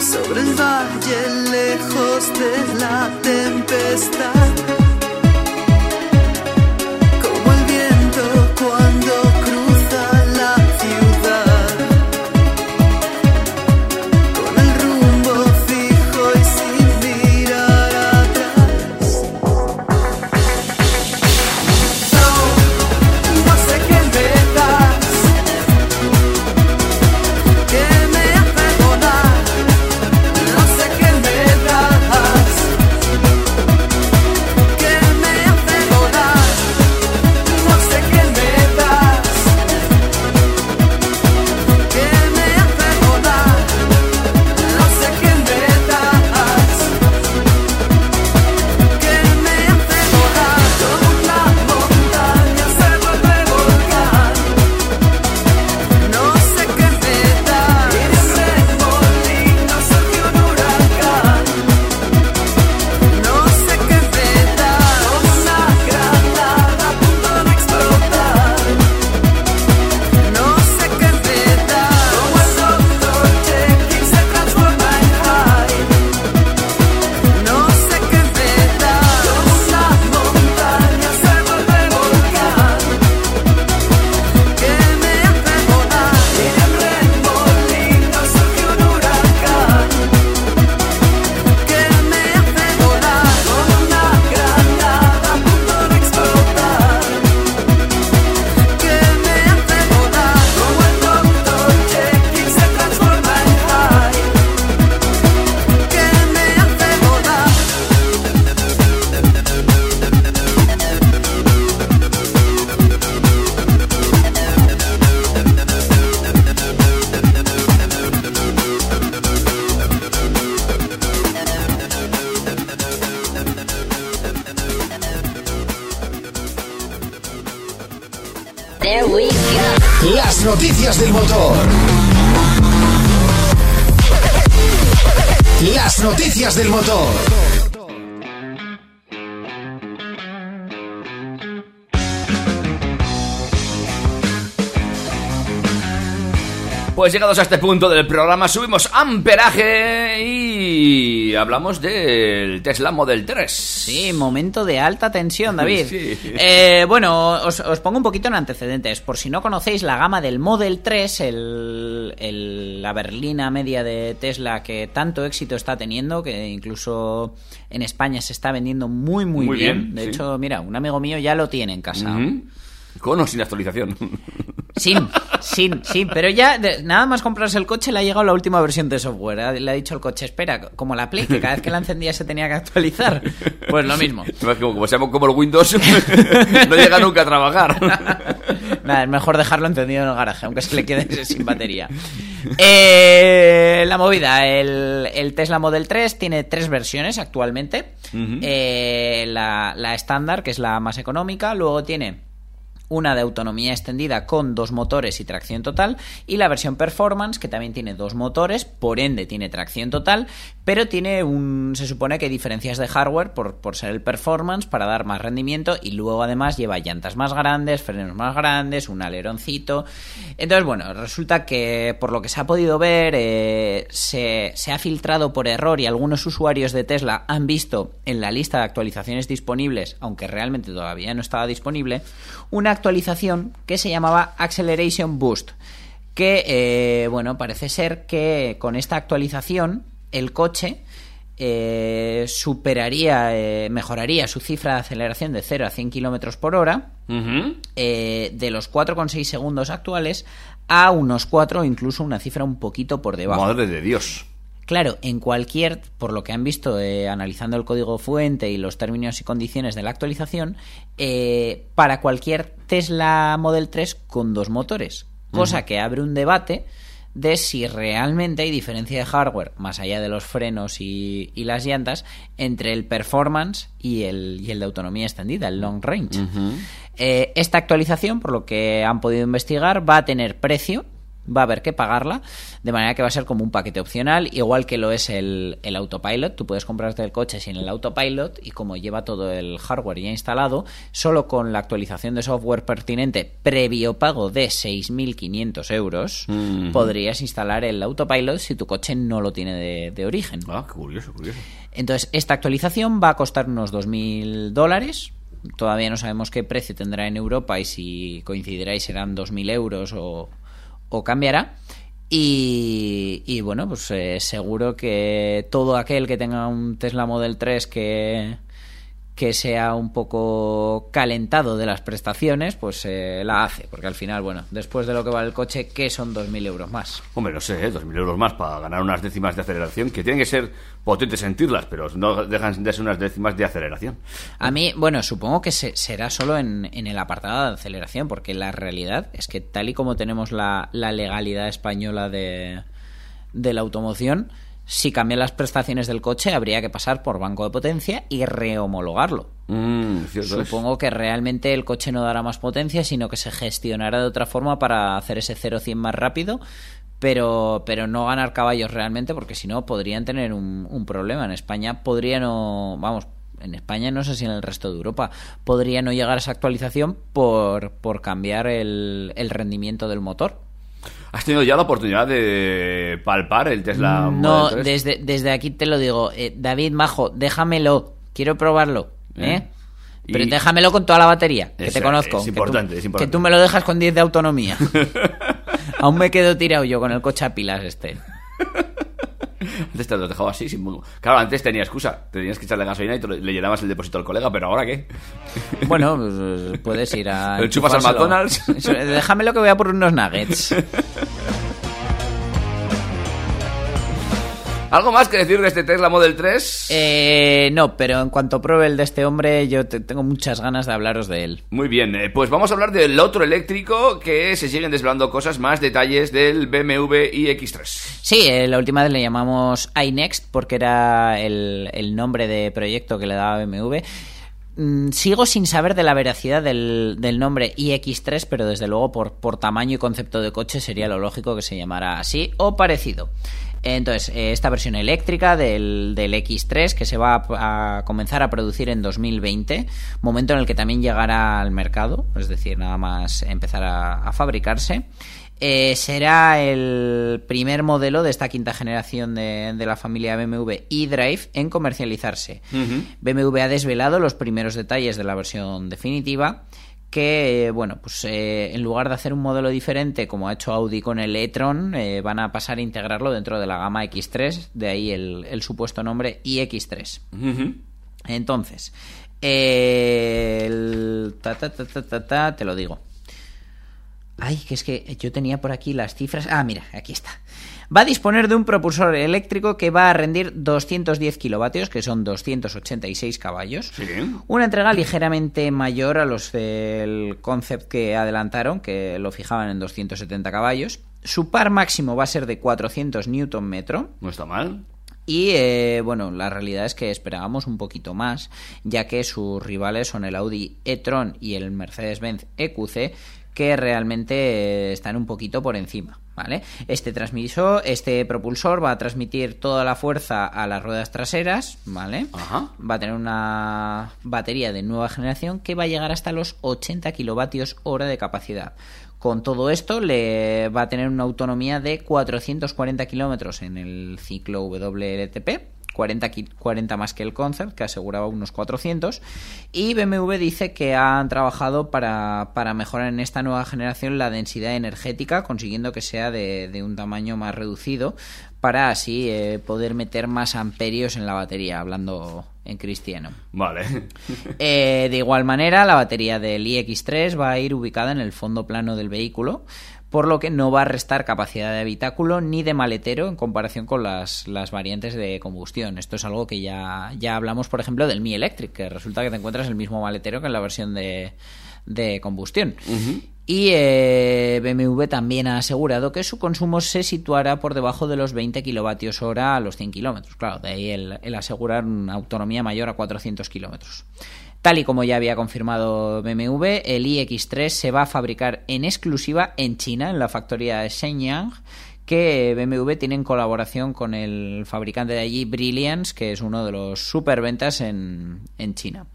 Sobre el valle lejos de la tempestad. Del motor. Pues llegados a este punto del programa, subimos amperaje y hablamos del Tesla Model 3. Sí, momento de alta tensión, David. Sí. Eh, bueno, os, os pongo un poquito en antecedentes. Por si no conocéis la gama del Model 3, el- el- la berlina media de Tesla que tanto éxito está teniendo, que incluso en España se está vendiendo muy, muy, Muy bien. bien, De sí. hecho, mira, un amigo mío ya lo tiene en casa. Con o sin actualización. Sin, sin, sin, pero ya de- nada más comprarse el coche le ha llegado la última versión de software. Le ha dicho el coche, espera, como la Play, que cada vez que la encendía se tenía que actualizar. Pues lo mismo. Como, como como el Windows, no llega nunca a trabajar. Nada, es mejor dejarlo encendido en el garaje, aunque se le quede sin batería. Eh, la movida, el, el Tesla Model 3 tiene tres versiones actualmente. Eh, la la estándar, que es la más económica, luego tiene una de autonomía extendida con dos motores y tracción total, y la versión Performance, que también tiene dos motores, por ende tiene tracción total, pero tiene un, se supone que diferencias de hardware por, por ser el Performance para dar más rendimiento, y luego además lleva llantas más grandes, frenos más grandes, un aleroncito. Entonces, bueno, resulta que por lo que se ha podido ver, eh, se, se ha filtrado por error y algunos usuarios de Tesla han visto en la lista de actualizaciones disponibles, aunque realmente todavía no estaba disponible, una actualización que se llamaba Acceleration Boost. Que, eh, bueno, parece ser que con esta actualización el coche eh, superaría, eh, mejoraría su cifra de aceleración de 0 a 100 kilómetros por hora Ujú. eh, de los 4,6 segundos actuales a unos 4 o incluso una cifra un poquito por debajo. Madre de Dios. Claro, en cualquier, por lo que han visto eh, analizando el código fuente y los términos y condiciones de la actualización, eh, para cualquier Tesla Model 3 con dos motores, cosa que abre un debate de si realmente hay diferencia de hardware, más allá de los frenos y, y las llantas, entre el performance y el, y el de autonomía extendida, el long range. Eh, esta actualización, por lo que han podido investigar, va a tener precio va a haber que pagarla, de manera que va a ser como un paquete opcional, igual que lo es el, el autopilot. Tú puedes comprarte el coche sin el autopilot y como lleva todo el hardware ya instalado, solo con la actualización de software pertinente previo pago de 6.500 euros, Mhm. podrías instalar el autopilot si tu coche no lo tiene de, de origen. Ah, qué curioso, curioso. Entonces, esta actualización va a costar unos 2.000 dólares. Todavía no sabemos qué precio tendrá en Europa y si coincidirá y serán 2.000 euros o, o cambiará. Y, y bueno, pues eh, seguro que todo aquel que tenga un Tesla Model 3 que, que sea un poco calentado de las prestaciones, pues eh, la hace. Porque al final, bueno, después de lo que vale el coche, ¿qué son 2.000 euros más? Hombre, no sé, ¿eh? 2.000 euros más para ganar unas décimas de aceleración, que tienen que ser potentes sentirlas, pero no dejan de ser unas décimas de aceleración. A mí, bueno, supongo que se- será solo en, en el apartado de aceleración, porque la realidad es que tal y como tenemos la, la legalidad española de, de la automoción, si cambian las prestaciones del coche habría que pasar por banco de potencia y rehomologarlo. Mm, es. Supongo que realmente el coche no dará más potencia, sino que se gestionará de otra forma para hacer ese 0-100 más rápido, pero, pero no ganar caballos realmente, porque si no podrían tener un, un problema. En España podría no, vamos, en España no sé si en el resto de Europa, podría no llegar a esa actualización por, por cambiar el, el rendimiento del motor. ¿Has tenido ya la oportunidad de palpar el Tesla No, Model 3? desde, desde aquí te lo digo, eh, David Majo, déjamelo, quiero probarlo, ¿eh? ¿Eh? Pero déjamelo con toda la batería, que Es- te conozco. es que tú- importante, es importante. Que tú me lo dejas con 10 de autonomía. Aún me quedo tirado yo con el coche a pilas este. Antes te lo dejaba así, sin... Claro, antes tenía excusa. Tenías que echarle gasolina y te lo- le llenabas el depósito al colega, pero ¿ahora qué? Bueno, pues, puedes ir a... ¿Le chupas al. McDonald's? Déjamelo que voy a por unos nuggets. ¿Algo más que decir de este Tesla Model 3? Eh, no, pero en cuanto pruebe el de este hombre, yo te- tengo muchas ganas de hablaros de él. Muy bien, eh, pues vamos a hablar del otro eléctrico que se siguen desvelando cosas, más detalles del BMW iX3. Sí, eh, la última vez le llamamos iNext porque era el, el nombre de proyecto que le daba BMW. Mm, Sigo sin saber de la veracidad del, del nombre iX3, pero desde luego por, por tamaño y concepto de coche sería lo lógico que se llamara así o parecido. Entonces, eh, esta versión eléctrica del, del X3 que se va a, a comenzar a producir en 2020, momento en el que también llegará al mercado, es decir, nada más empezar a, a fabricarse. Eh, será el primer modelo de esta quinta generación de, de la familia BMW eDrive en comercializarse. BMW ha desvelado los primeros detalles de la versión definitiva que, eh, bueno, pues eh, en lugar de hacer un modelo diferente como ha hecho Audi con el e-tron, eh, van a pasar a integrarlo dentro de la gama X3, de ahí el, el supuesto nombre iX3. Entonces, eh, el ta, ta, ta, ta, ta, ta, te lo digo. Ay, que es que yo tenía por aquí las cifras. Ah, mira, aquí está. Va a disponer de un propulsor eléctrico que va a rendir 210 kilovatios, que son 286 caballos. Una entrega ligeramente mayor a los del concept que adelantaron, que lo fijaban en 270 caballos. Su par máximo va a ser de 400 newton metro. No está mal. Y eh, bueno, la realidad es que esperábamos un poquito más, ya que sus rivales son el Audi e-tron y el Mercedes-Benz EQC, que realmente eh, están un poquito por encima. ¿Vale? Este transmisor, este propulsor va a transmitir toda la fuerza a las ruedas traseras, ¿vale? Va a tener una batería de nueva generación que va a llegar hasta los 80 kilovatios hora de capacidad. Con todo esto le va a tener una autonomía de 440 kilómetros en el ciclo WLTP, 40, ki- 40 más que el Concept, que aseguraba unos 400. Y BMW dice que han trabajado para, para mejorar en esta nueva generación la densidad energética, consiguiendo que sea de, de un tamaño más reducido, para así eh, poder meter más amperios en la batería, hablando en cristiano. Vale. Eh, de igual manera, la batería del iX3 va a ir ubicada en el fondo plano del vehículo, por lo que no va a restar capacidad de habitáculo ni de maletero en comparación con las, las variantes de combustión. Esto es algo que ya, ya hablamos, por ejemplo, del Mi Electric, que resulta que te encuentras el mismo maletero que en la versión de, de combustión. Y eh, BMW también ha asegurado que su consumo se situará por debajo de los 20 kilovatios hora a los 100 kilómetros. Claro, de ahí el, el asegurar una autonomía mayor a 400 kilómetros. Tal y como ya había confirmado BMW, el iX3 se va a fabricar en exclusiva en China, en la factoría Shenyang, que BMW tiene en colaboración con el fabricante de allí, Brilliance, que es uno de los superventas en, en China.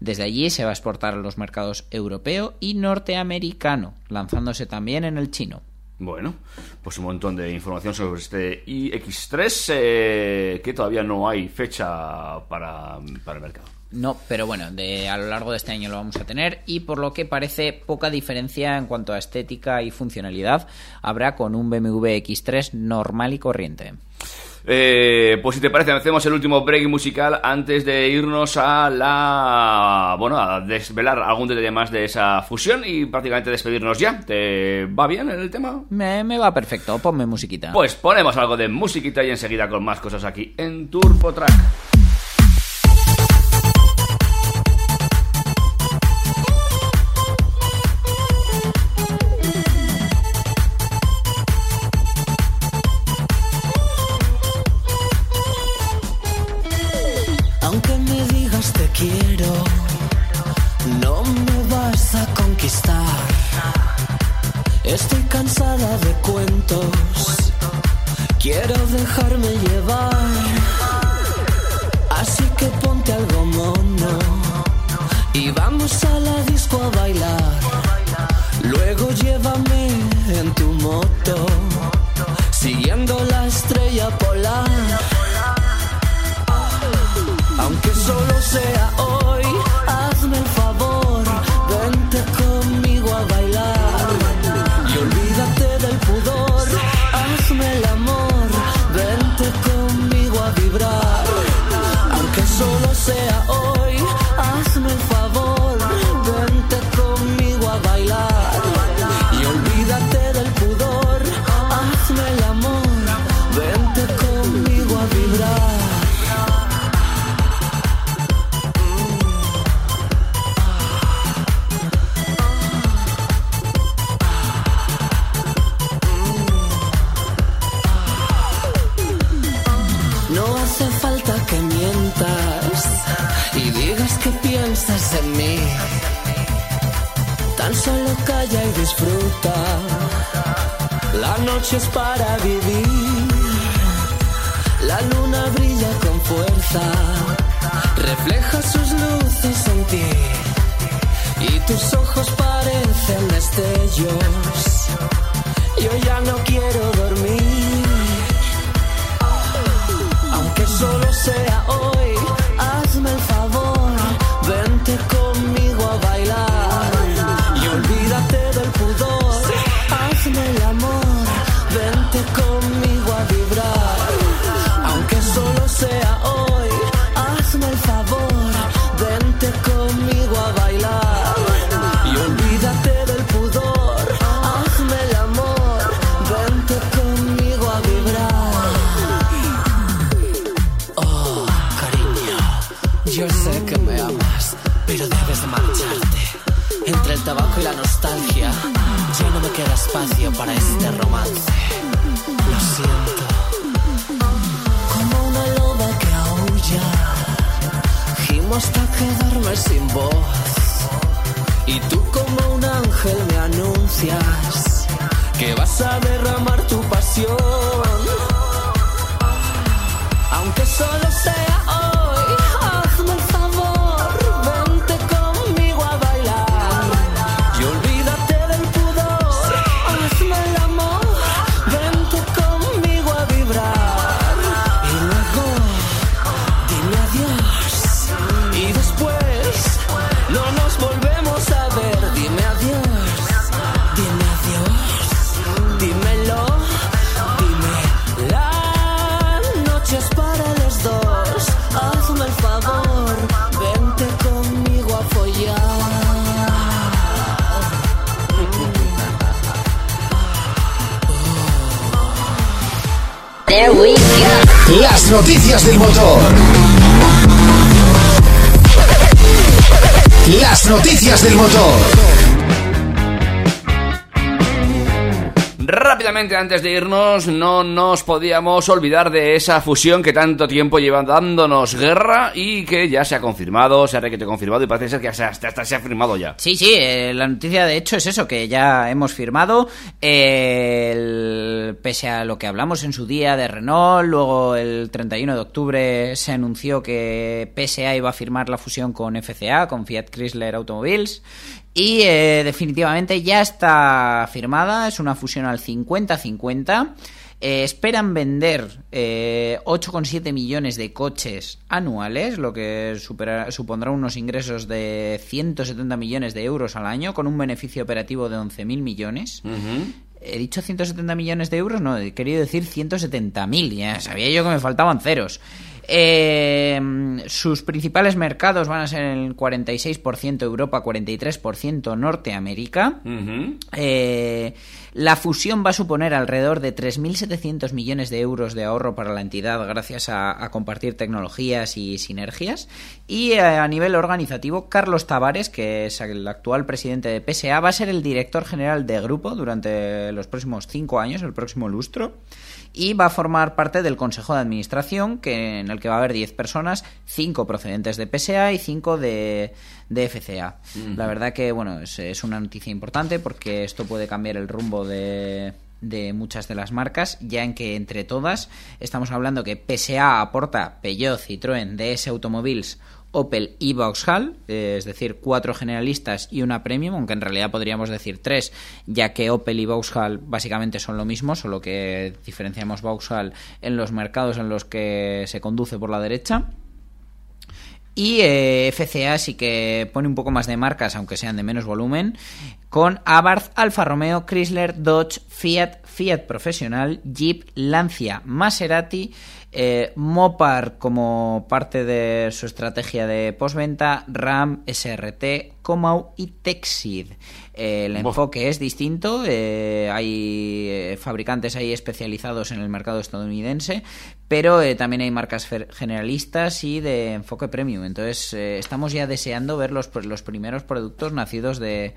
Desde allí se va a exportar a los mercados europeo y norteamericano, lanzándose también en el chino. Bueno, pues un montón de información sobre este iX3 eh, que todavía no hay fecha para, para el mercado. No, pero bueno, de, a lo largo de este año lo vamos a tener y por lo que parece poca diferencia en cuanto a estética y funcionalidad habrá con un BMW X3 normal y corriente. Eh, pues si te parece, hacemos el último break musical antes de irnos a la. Bueno, a desvelar algún detalle más de esa fusión y prácticamente despedirnos ya. ¿Te va bien el tema? Me, me va perfecto, ponme musiquita. Pues ponemos algo de musiquita y enseguida con más cosas aquí en Turbo Track. Y vamos a la disco a bailar. Luego llévame en tu moto, siguiendo la estrella polar. Aunque solo sea hoy, para este romance. Lo siento. Como una loba que aúlla, gimo hasta quedarme sin voz. Y tú como un ángel me anuncias que vas a derramar tu pasión. Aunque solo sea noticias del motor. Las noticias del motor. Rápidamente, antes de irnos, no nos podíamos olvidar de esa fusión que tanto tiempo lleva dándonos guerra y que ya se ha confirmado, se ha requete confirmado y parece ser que hasta, se ha firmado ya. Sí, sí, eh, la noticia de hecho es eso, que ya hemos firmado, eh, pese a lo que hablamos en su día de Renault, luego el 31 de octubre se anunció que PSA iba a firmar la fusión con FCA, con Fiat Chrysler Automobiles, y eh, definitivamente ya está firmada, es una fusión al 50-50. Eh, esperan vender eh, 8,7 millones de coches anuales, lo que supera- supondrá unos ingresos de 170 millones de euros al año, con un beneficio operativo de 11.000 millones. He dicho 170 millones de euros, no, he querido decir 170.000, ya sabía yo que me faltaban ceros. Eh, sus principales mercados van a ser el 46% Europa, 43% Norteamérica. Eh, la fusión va a suponer alrededor de 3.700 millones de euros de ahorro para la entidad gracias a, a compartir tecnologías y sinergias. Y eh, a nivel organizativo, Carlos Tavares, que es el actual presidente de PSA, va a ser el director general de grupo durante los próximos cinco años, el próximo lustro. Y va a formar parte del Consejo de Administración, que, en el que va a haber 10 personas, 5 procedentes de PSA y 5 de, de FCA. La verdad que, bueno, es, es una noticia importante porque esto puede cambiar el rumbo de, de muchas de las marcas, ya en que entre todas estamos hablando que PSA aporta Peugeot, Citroën, DS Automobiles, Opel y Vauxhall, eh, es decir, cuatro generalistas y una premium, aunque en realidad podríamos decir tres, ya que Opel y Vauxhall básicamente son lo mismo, solo que diferenciamos Vauxhall en los mercados en los que se conduce por la derecha. Y eh, FCA sí que pone un poco más de marcas, aunque sean de menos volumen, con Abarth, Alfa Romeo, Chrysler, Dodge, Fiat, Fiat Profesional, Jeep, Lancia, Maserati, eh, Mopar como parte de su estrategia de postventa, RAM, SRT, Comau y Texid. Eh, el enfoque es distinto, eh, hay fabricantes ahí especializados en el mercado estadounidense, pero eh, también hay marcas generalistas y de enfoque premium. Entonces eh, estamos ya deseando ver los, los primeros productos nacidos de,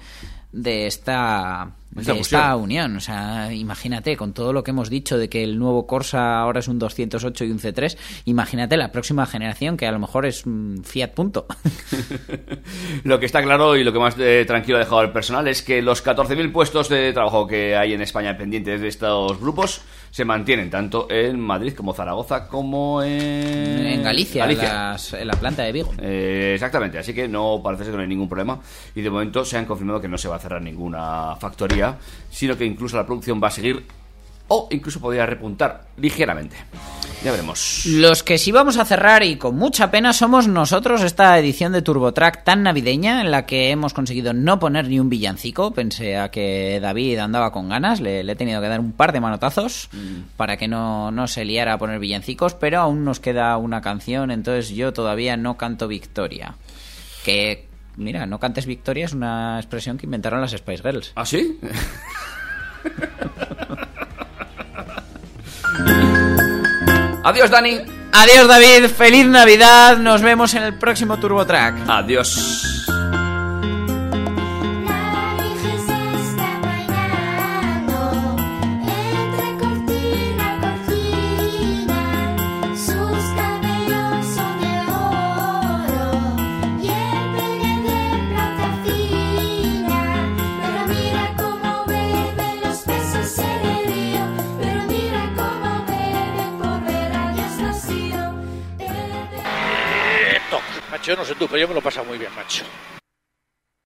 de esta, Esta de esta unión. O sea, imagínate, con todo lo que hemos dicho de que el nuevo Corsa ahora es un 208 y un C3, imagínate la próxima generación que a lo mejor es un Fiat Punto. Lo que está claro y lo que más eh, tranquilo ha dejado el personal es que los 14.000 puestos de trabajo que hay en España pendientes de estos grupos se mantienen tanto en Madrid como Zaragoza como en, en Galicia, Galicia. las- en la planta de Vigo. Eh, exactamente, así que no parece ser que no hay ningún problema y de momento se han confirmado que no se va a cerrar ninguna factoría, sino que incluso la producción va a seguir o incluso podría repuntar ligeramente. Ya veremos. Los que sí vamos a cerrar y con mucha pena somos nosotros esta edición de TurboTrack tan navideña en la que hemos conseguido no poner ni un villancico. Pensé a que David andaba con ganas, le, le he tenido que dar un par de manotazos para que no, no se liara a poner villancicos, pero aún nos queda una canción, entonces yo todavía no canto Victoria. Que, mira, no cantes Victoria es una expresión que inventaron las Spice Girls. ¿Ah, sí? Adiós, Dani. Adiós, David. Feliz Navidad. Nos vemos en el próximo TurboTrack. Adiós. Macho, no sé tú, pero yo me lo he pasado muy bien, macho.